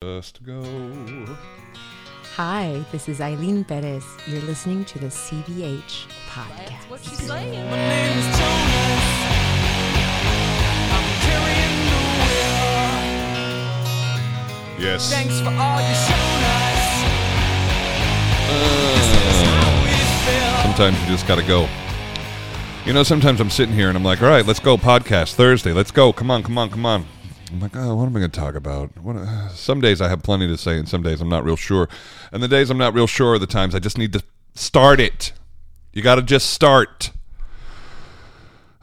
Just go. Hi, this is Ailyn Pérez. You're listening to the CVH podcast. What she's saying. My name is Jonas. I'm carrying the wheel. Yes. Thanks for all you shown us. Uh, this is how we feel. Sometimes you just gotta go. You know, sometimes I'm sitting here and I'm like, all right, let's go podcast Thursday. Let's go. Come on, come on, come on. I'm like, oh, what am I going to talk about? What, uh, some days I have plenty to say, and some days I'm not real sure. And the days I'm not real sure are the times I just need to start it. You got to just start.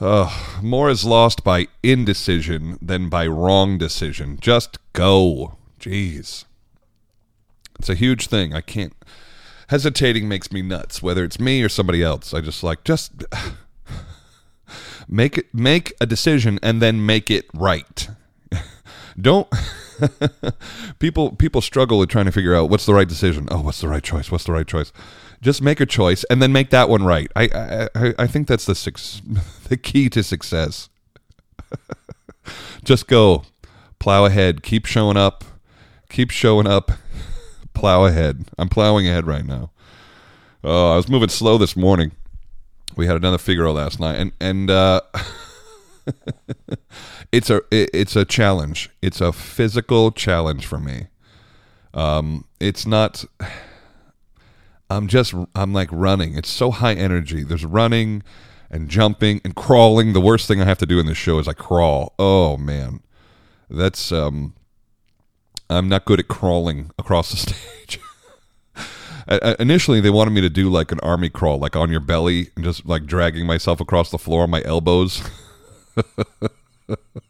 Uh, more is lost by indecision than by wrong decision. Just go. Jeez. It's a huge thing. I can't. Hesitating makes me nuts, whether it's me or somebody else. I just like, just make it, make a decision and then make it right. Don't people people struggle with trying to figure out what's the right decision. Oh, what's the right choice? What's the right choice? Just make a choice and then make that one right. I I, I- think that's the six, the key to success. Just go, plow ahead, keep showing up, keep showing up, plow ahead. I'm plowing ahead right now. Oh, I was moving slow this morning. We had another Figaro last night, and and uh, it's a it- it's a challenge. It's a physical challenge for me. Um, it's not. I'm just I'm like running. It's so high energy. There's running and jumping and crawling. The worst thing I have to do in this show is I crawl. Oh man, that's um. I'm not good at crawling across the stage. Initially, they wanted me to do like an army crawl, like on your belly, and just like dragging myself across the floor on my elbows.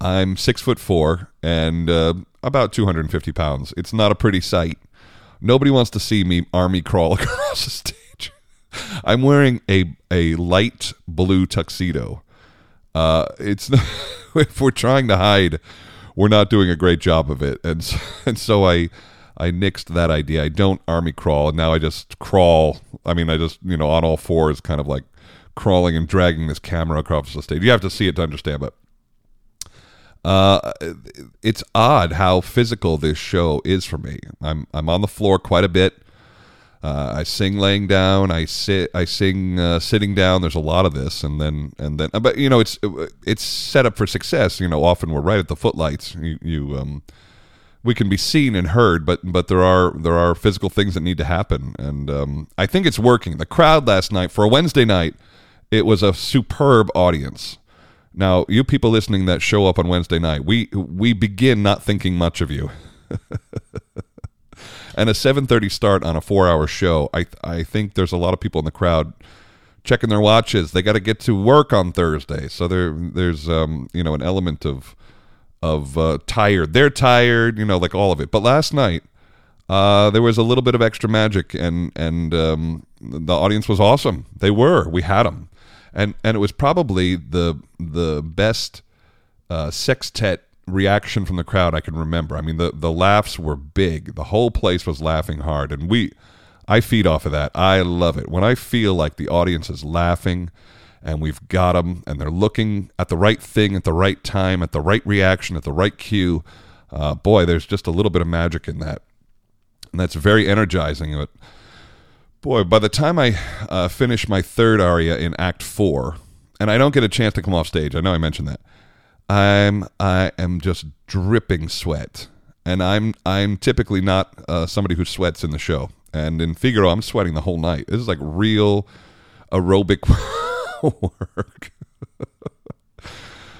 I'm six foot four and uh, about 250 pounds. It's not a pretty sight. Nobody wants to see me army crawl across the stage. I'm wearing a a light blue tuxedo. Uh, it's if we're trying to hide, we're not doing a great job of it, and so, and so I I nixed that idea. I don't army crawl, and now I just crawl. I mean, I just you know on all fours, kind of like crawling and dragging this camera across the stage. You have to see it to understand, but uh, it's odd how physical this show is for me. I'm I'm on the floor quite a bit. Uh, I sing laying down. I sit. I sing uh, sitting down. There's a lot of this, and then and then. But you know, it's it's set up for success. You know, often we're right at the footlights. You, you um, we can be seen and heard, but but there are there are physical things that need to happen, and um, I think it's working. The crowd last night for a Wednesday night, it was a superb audience. Now, you people listening that show up on Wednesday night, we we begin not thinking much of you. and a 7:30 start on a 4-hour show, I I think there's a lot of people in the crowd checking their watches. They got to get to work on Thursday. So there there's um, you know, an element of of uh, tired. They're tired, you know, like all of it. But last night uh, there was a little bit of extra magic, and and um, the audience was awesome. They were. We had them, and and it was probably the the best uh, sextet reaction from the crowd I can remember. I mean, the the laughs were big. The whole place was laughing hard, and we. I feed off of that. I love it when I feel like the audience is laughing, and we've got them, and they're looking at the right thing at the right time, at the right reaction, at the right cue. Uh, boy, there's just a little bit of magic in that and that's very energizing. But boy, by the time I uh, finish my third aria in Act Four, and I don't get a chance to come off stage, I know I mentioned that. I'm I am just dripping sweat, and I'm I'm typically not uh, somebody who sweats in the show. And in Figaro, I'm sweating the whole night. This is like real aerobic work.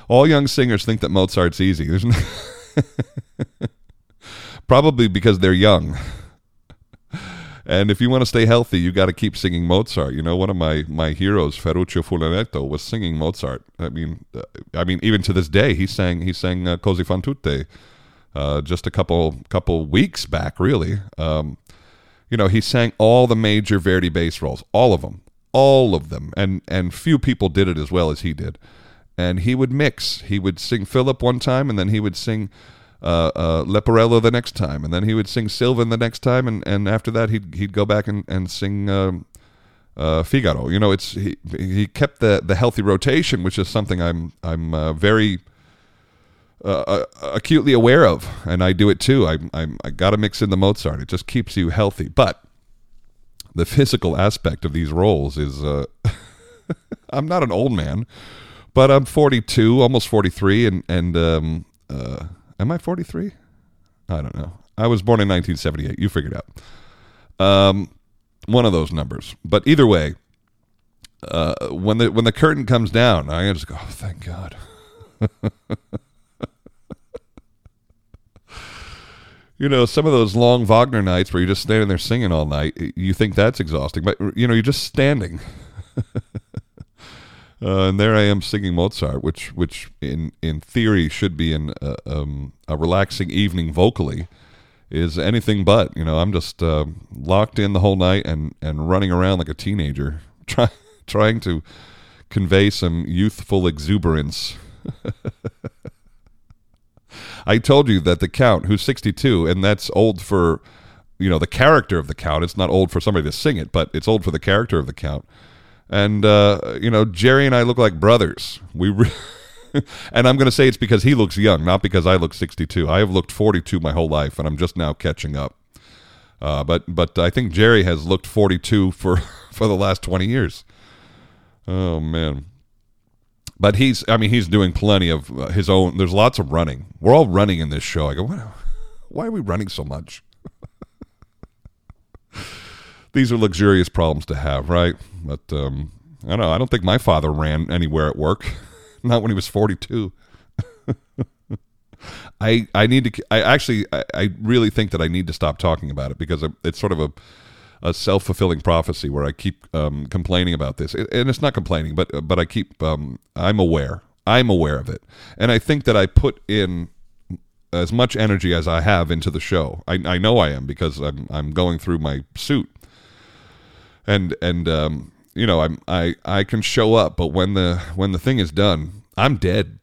All young singers think that Mozart's easy. There's no probably because they're young. And if you want to stay healthy, you got to keep singing Mozart. You know, one of my my heroes, Ferruccio Furlanetto, was singing Mozart. I mean, uh, I mean, even to this day, he sang he sang uh, Così fan tutte, uh, just a couple couple weeks back, really. Um, you know, he sang all the major Verdi bass roles, all of them, all of them, and and few people did it as well as he did. And he would mix. He would sing Philip one time, and then he would sing uh, uh, Leporello the next time, and then he would sing Sylvan the next time, and, and after that he'd he'd go back and and sing um, uh, Figaro. You know, it's he he kept the the healthy rotation, which is something I'm I'm uh, very uh, uh, acutely aware of, and I do it too. I I, I got to mix in the Mozart. It just keeps you healthy. But the physical aspect of these roles is. Uh, I'm not an old man, but I'm 42, almost 43, and and um, uh, am I 43? I don't know. I was born in 1978. You figured out. Um, one of those numbers. But either way, uh, when the when the curtain comes down, I just go, oh, thank God. you know, some of those long Wagner nights where you're just standing there singing all night, you think that's exhausting, but you know, you're just standing. Uh, and there I am singing Mozart, which, which in in theory should be an, uh, um, a relaxing evening vocally, is anything but. You know, I'm just uh, locked in the whole night and, and running around like a teenager, try, trying to convey some youthful exuberance. I told you that the Count, who's 62, and that's old for, you know, the character of the Count. It's not old for somebody to sing it, but it's old for the character of the Count. And uh, you know, Jerry and I look like brothers. We, re- and I'm going to say it's because he looks young, not because I look 62. I have looked 42 my whole life, and I'm just now catching up. Uh, but but I think Jerry has looked 42 for for the last 20 years. Oh man. But he's, I mean, he's doing plenty of uh, his own. There's lots of running. We're all running in this show. I go, why, why are we running so much? These are luxurious problems to have, right? But um, I don't know. I don't think my father ran anywhere at work, not when he was 42. I I need to. I actually I, I really think that I need to stop talking about it because it's sort of a a self fulfilling prophecy where I keep um, complaining about this, and it's not complaining, but but I keep um, I'm aware. I'm aware of it, and I think that I put in as much energy as I have into the show. I, I know I am because I'm I'm going through my suit, and and um, you know I'm I I can show up, but when the when the thing is done, I'm dead.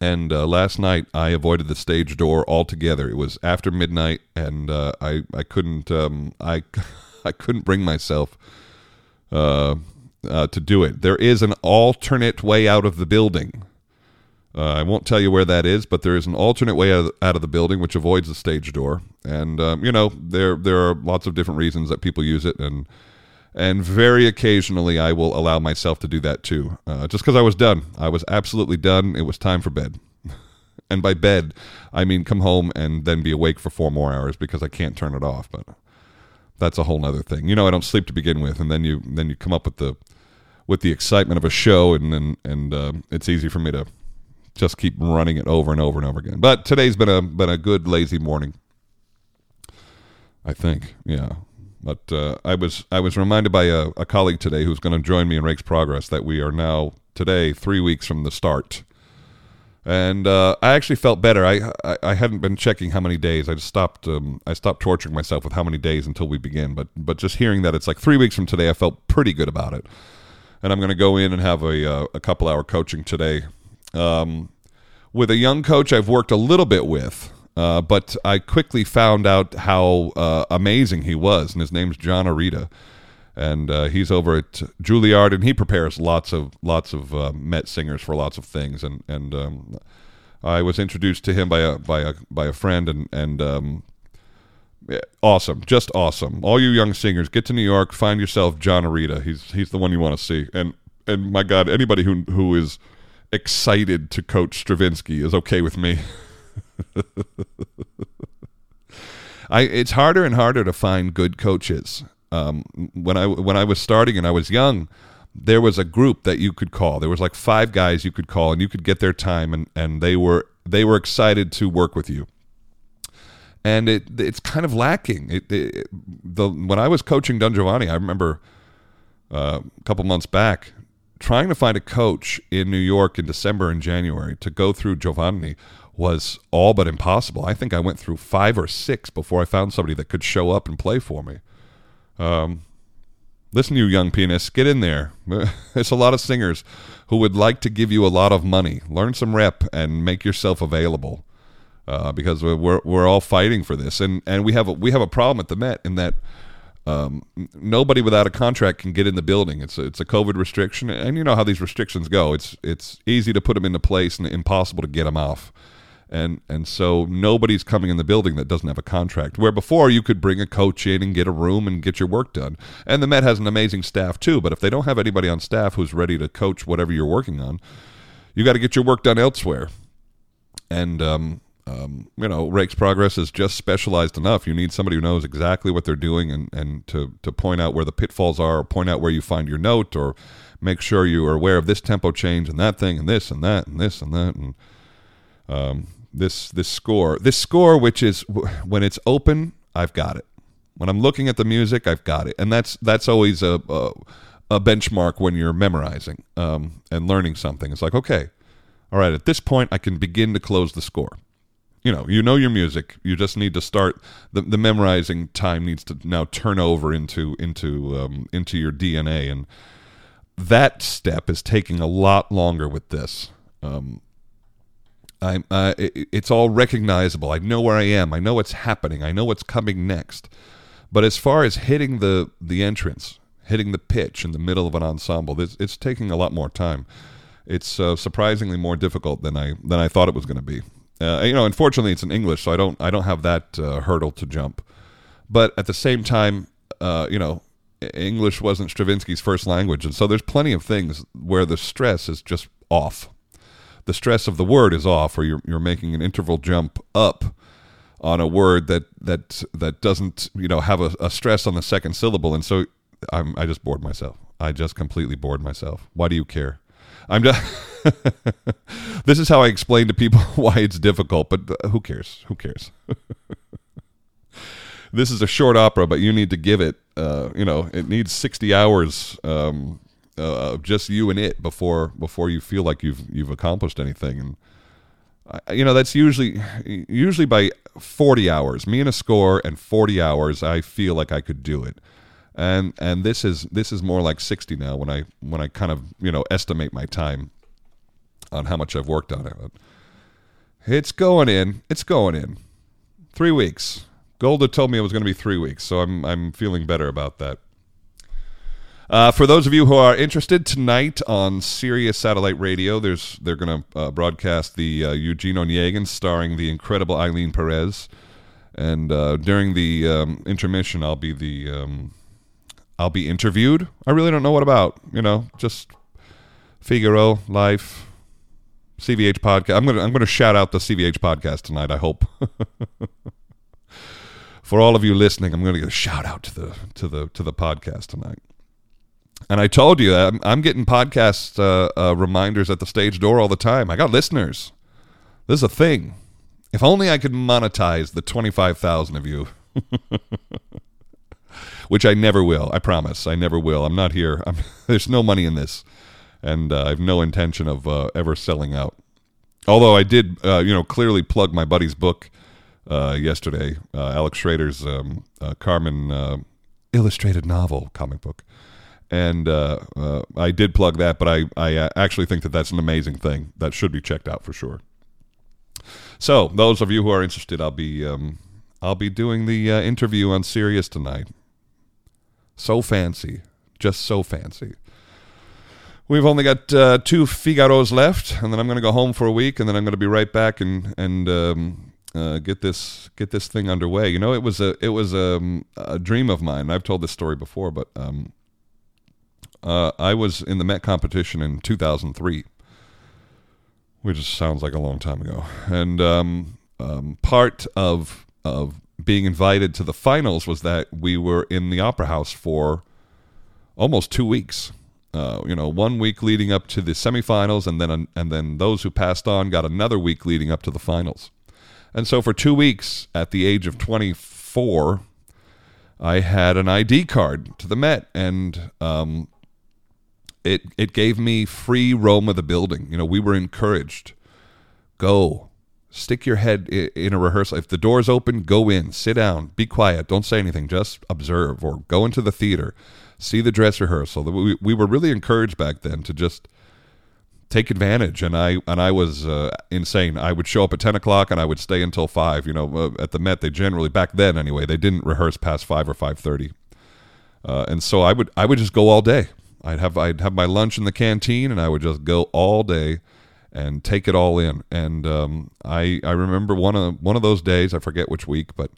And uh, last night I avoided the stage door altogether. It was after midnight, and uh, I I couldn't um, I I couldn't bring myself uh, uh, to do it. There is an alternate way out of the building. Uh, I won't tell you where that is, but there is an alternate way out of, the building which avoids the stage door. And um, you know there there are lots of different reasons that people use it, and and very occasionally I will allow myself to do that too. Uh, just because I was done, I was absolutely done. It was time for bed, and by bed I mean come home and then be awake for four more hours because I can't turn it off. But that's a whole nother thing. You know, I don't sleep to begin with, and then you then you come up with the with the excitement of a show, and and and uh, it's easy for me to just keep running it over and over and over again. But today's been a been a good lazy morning. I think, yeah. But uh, I was I was reminded by a, a colleague today who's going to join me in Rake's Progress that we are now today three weeks from the start, and uh, I actually felt better. I, I I hadn't been checking how many days. I just stopped. Um, I stopped torturing myself with how many days until we begin. But but just hearing that it's like three weeks from today, I felt pretty good about it. And I'm going to go in and have a uh, a couple hour coaching today um, with a young coach I've worked a little bit with. Uh, but I quickly found out how uh, amazing he was, and his name's John Arita, and uh, he's over at Juilliard, and he prepares lots of lots of uh, Met singers for lots of things, and and um, I was introduced to him by a by a by a friend, and and um, awesome, just awesome. All you young singers, get to New York, find yourself John Arita. He's he's the one you want to see, and and my God, anybody who who is excited to coach Stravinsky is okay with me. I it's harder and harder to find good coaches. Um, when I when I was starting and I was young, there was a group that you could call. There was like five guys you could call, and you could get their time, and and they were they were excited to work with you. And it it's kind of lacking. It, it the when I was coaching Don Giovanni, I remember uh, a couple months back trying to find a coach in New York in December and January to go through Giovanni was all but impossible. I think I went through five or six before I found somebody that could show up and play for me. Um, listen, you young pianists, get in there. There's a lot of singers who would like to give you a lot of money. Learn some rep and make yourself available. Uh, because we're we're all fighting for this, and and we have a, we have a problem at the Met in that Um, nobody without a contract can get in the building. It's a, it's a COVID restriction, and you know how these restrictions go. It's it's easy to put them into place and impossible to get them off. And and so nobody's coming in the building that doesn't have a contract. Where before you could bring a coach in and get a room and get your work done. And the Met has an amazing staff too. But if they don't have anybody on staff who's ready to coach whatever you're working on, you got to get your work done elsewhere and um, um, you know Rake's Progress is just specialized enough. You need somebody who knows exactly what they're doing and, and to, to point out where the pitfalls are, or point out where you find your note, or make sure you are aware of this tempo change and that thing and this and that and this and that and um, this this score this score which is when it's open I've got it. When I'm looking at the music I've got it, and that's that's always a a, a benchmark when you're memorizing um, and learning something. It's like okay, all right, at this point, I can begin to close the score. You know, you know your music. You just need to start the, the memorizing time needs to now turn over into into um, into your DNA, and that step is taking a lot longer with this. Um, I'm uh, it, it's all recognizable. I know where I am. I know what's happening. I know what's coming next. But as far as hitting the the entrance, hitting the pitch in the middle of an ensemble, it's, it's taking a lot more time it's uh, surprisingly more difficult than I than I thought it was going to be. Uh, you know, unfortunately, it's in English, so I don't I don't have that uh, hurdle to jump. But at the same time, uh, you know, English wasn't Stravinsky's first language, and so there's plenty of things where the stress is just off. The stress of the word is off, or you're you're making an interval jump up on a word that that that doesn't you know have a, a stress on the second syllable, and so I'm I just bored myself. I just completely bored myself. Why do you care? I'm just. this is how I explain to people why it's difficult, but uh, who cares? Who cares? this is a short opera, but you need to give it. Uh, you know, it needs 60 hours um, uh, of just you and it before before you feel like you've you've accomplished anything. And I- you know, that's usually usually by 40 hours. Me and a score and 40 hours, I feel like I could do it and and this is this is more like 60 now when I when I kind of you know estimate my time on how much I've worked on it. It's going in. It's going in. Three weeks. Golda told me it was going to be three weeks, so I'm I'm feeling better about that. Uh, for those of you who are interested, tonight on Sirius Satellite Radio, there's they're going to uh, broadcast the uh, Eugene Onegin starring the incredible Ailyn Pérez, and uh, during the um, intermission, I'll be the um, I'll be interviewed. I really don't know what about. You know, just Figaro, life, CVH podcast. I'm gonna I'm gonna shout out the CVH podcast tonight. I hope. For all of you listening, I'm gonna give a shout out to the to the to the podcast tonight. And I told you, I'm, I'm getting podcast uh, uh, reminders at the stage door all the time. I got listeners. This is a thing. If only I could monetize the 25,000 of you. Which I never will. I promise. I never will. I'm not here. I'm, there's no money in this. And uh, I have no intention of uh, ever selling out. Although I did, uh, you know, clearly plug my buddy's book uh, yesterday, Alex Schrader's um, Carmen illustrated novel comic book, and uh, uh, I did plug that. But I I uh, actually think that that's an amazing thing that should be checked out for sure. So those of you who are interested, I'll be um, I'll be doing the uh, interview on Sirius tonight. So fancy, just so fancy. We've only got uh, two Figaros left, and then I'm going to go home for a week, and then I'm going to be right back and and um, uh, get this get this thing underway. You know, it was a it was a, a dream of mine. I've told this story before, but um, uh, I was in the Met competition in 2003, which sounds like a long time ago, and um, um, part of of being invited to the finals was that we were in the Opera House for almost two weeks. Uh, you know, one week leading up to the semifinals, and then and then those who passed on got another week leading up to the finals. And so, for two weeks, at the age of 24, I had an ID card to the Met, and um, it it gave me free roam of the building. You know, we were encouraged, go, stick your head in a rehearsal. If the door's open, go in, sit down, be quiet, don't say anything, just observe, or go into the theater, see the dress rehearsal. We, we were really encouraged back then to just take advantage. And i and i was uh, insane. I would show up at 10 o'clock and i would stay until 5 you know uh, at the met. They generally back then anyway they didn't rehearse past 5 or 5.30 uh, and so I would I would just go all day. I'd have I'd have my lunch in the canteen, and I would just go all day and take it all in. And um, I I remember one of one of those days. I forget which week, but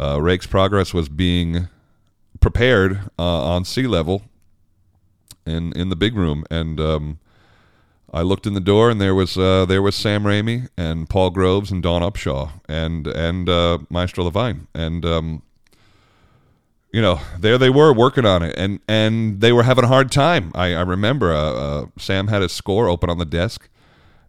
uh, Rake's Progress was being prepared uh, on C level in in the big room, and um, I looked in the door, and there was uh, there was Sam Ramey and Paul Groves and Dawn Upshaw and and uh, Maestro Levine, and um, you know there they were working on it, and and they were having a hard time. I, I remember uh, uh, Sam had his score open on the desk,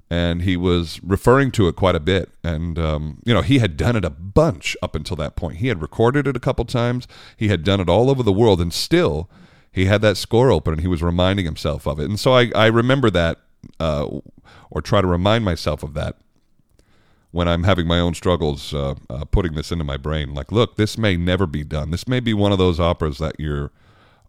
and he was referring to it quite a bit. And um, you know, he had done it a bunch up until that point. He had recorded it a couple times. He had done it all over the world, and still, he had that score open, and he was reminding himself of it. And so I, I remember that, uh, or try to remind myself of that when I'm having my own struggles uh, uh, putting this into my brain. Like, look, this may never be done. This may be one of those operas that you're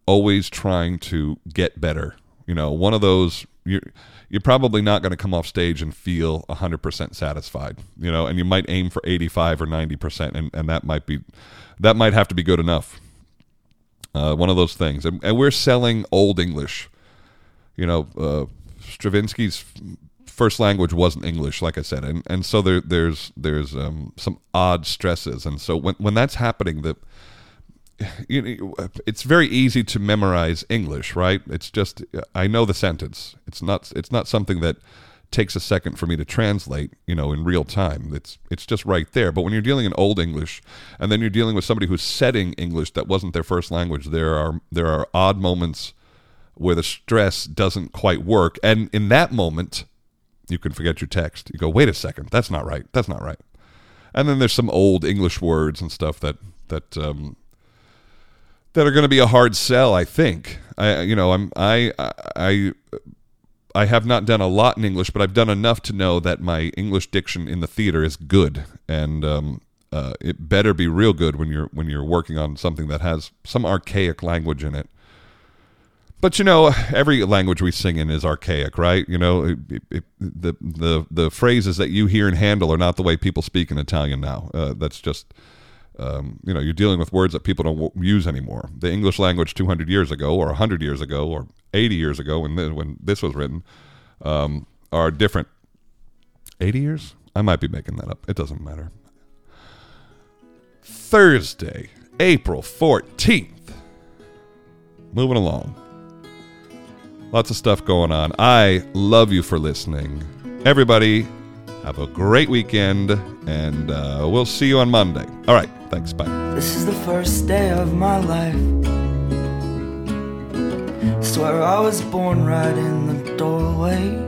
always trying to get better. You know, one of those you're you're probably not going to come off stage and feel 100% satisfied. You know, and you might aim for 85 or 90%, and and that might be that might have to be good enough. Uh, one of those things, and, and we're selling old English. You know, uh, Stravinsky's first language wasn't English, like I said, and and so there there's there's um, some odd stresses, and so when when that's happening, the you know, it's very easy to memorize English, right? It's just I know the sentence. It's not it's not something that takes a second for me to translate, you know, in real time. It's it's just right there. But when you're dealing in old English and then you're dealing with somebody who's setting English that wasn't their first language, there are there are odd moments where the stress doesn't quite work. And in that moment, you can forget your text. You go, wait a second, that's not right. That's not right. And then there's some old English words and stuff that that um, that are going to be a hard sell. I think. I you know I'm I I I have not done a lot in English, but I've done enough to know that my English diction in the theater is good, and um, uh, it better be real good when you're when you're working on something that has some archaic language in it. But you know, every language we sing in is archaic, right? You know, it, it, the the the phrases that you hear and handle are not the way people speak in Italian now. Uh, that's just um, you know, you're dealing with words that people don't use anymore. The English language 200 years ago, or 100 years ago, or 80 years ago, when when this was written, um, are different. 80 years? I might be making that up. It doesn't matter. Thursday, April 14th. Moving along. Lots of stuff going on. I love you for listening. Everybody, have a great weekend, and uh, we'll see you on Monday. All right. Thanks. Bye. This is the first day of my life. Swear I was born right in the doorway.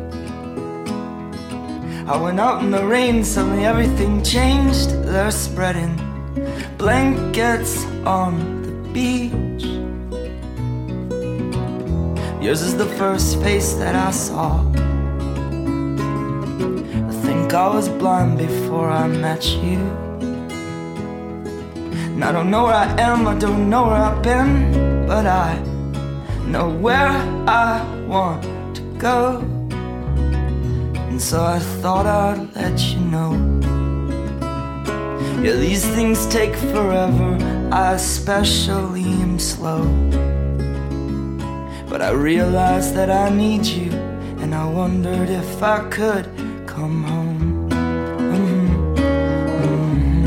I went out in the rain, suddenly everything changed. They're spreading blankets on the beach. Yours is the first face that I saw. I think I was blind before I met you. And I don't know where I am, I don't know where I've been, but I know where I want to go. And so I thought I'd let you know. Yeah, these things take forever, I especially am slow. But I realized that I need you, and I wondered if I could come home. Mhm, mhm.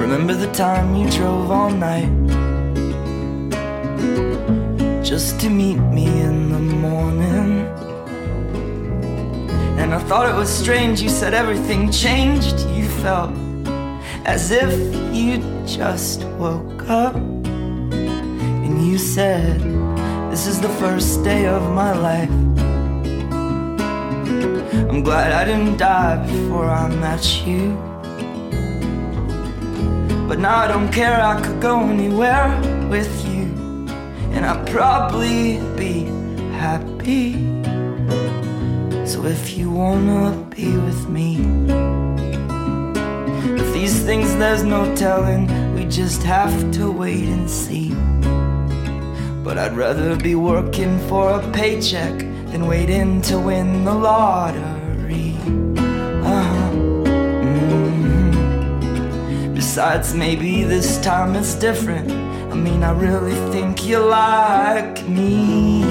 Remember the time you drove all night just to meet me in the morning? And I thought it was strange, you said everything changed. You felt as if you just woke up. And you said, This is the first day of my life. I'm glad I didn't die before I met you. But now I don't care, I could go anywhere with you. And I'd probably be happy. So if you wanna be with me, things there's no telling, we just have to wait and see. But I'd rather be working for a paycheck than waiting to win the lottery. Uh-huh. Mm-hmm. Besides, maybe this time it's different. I mean, I really think you like me.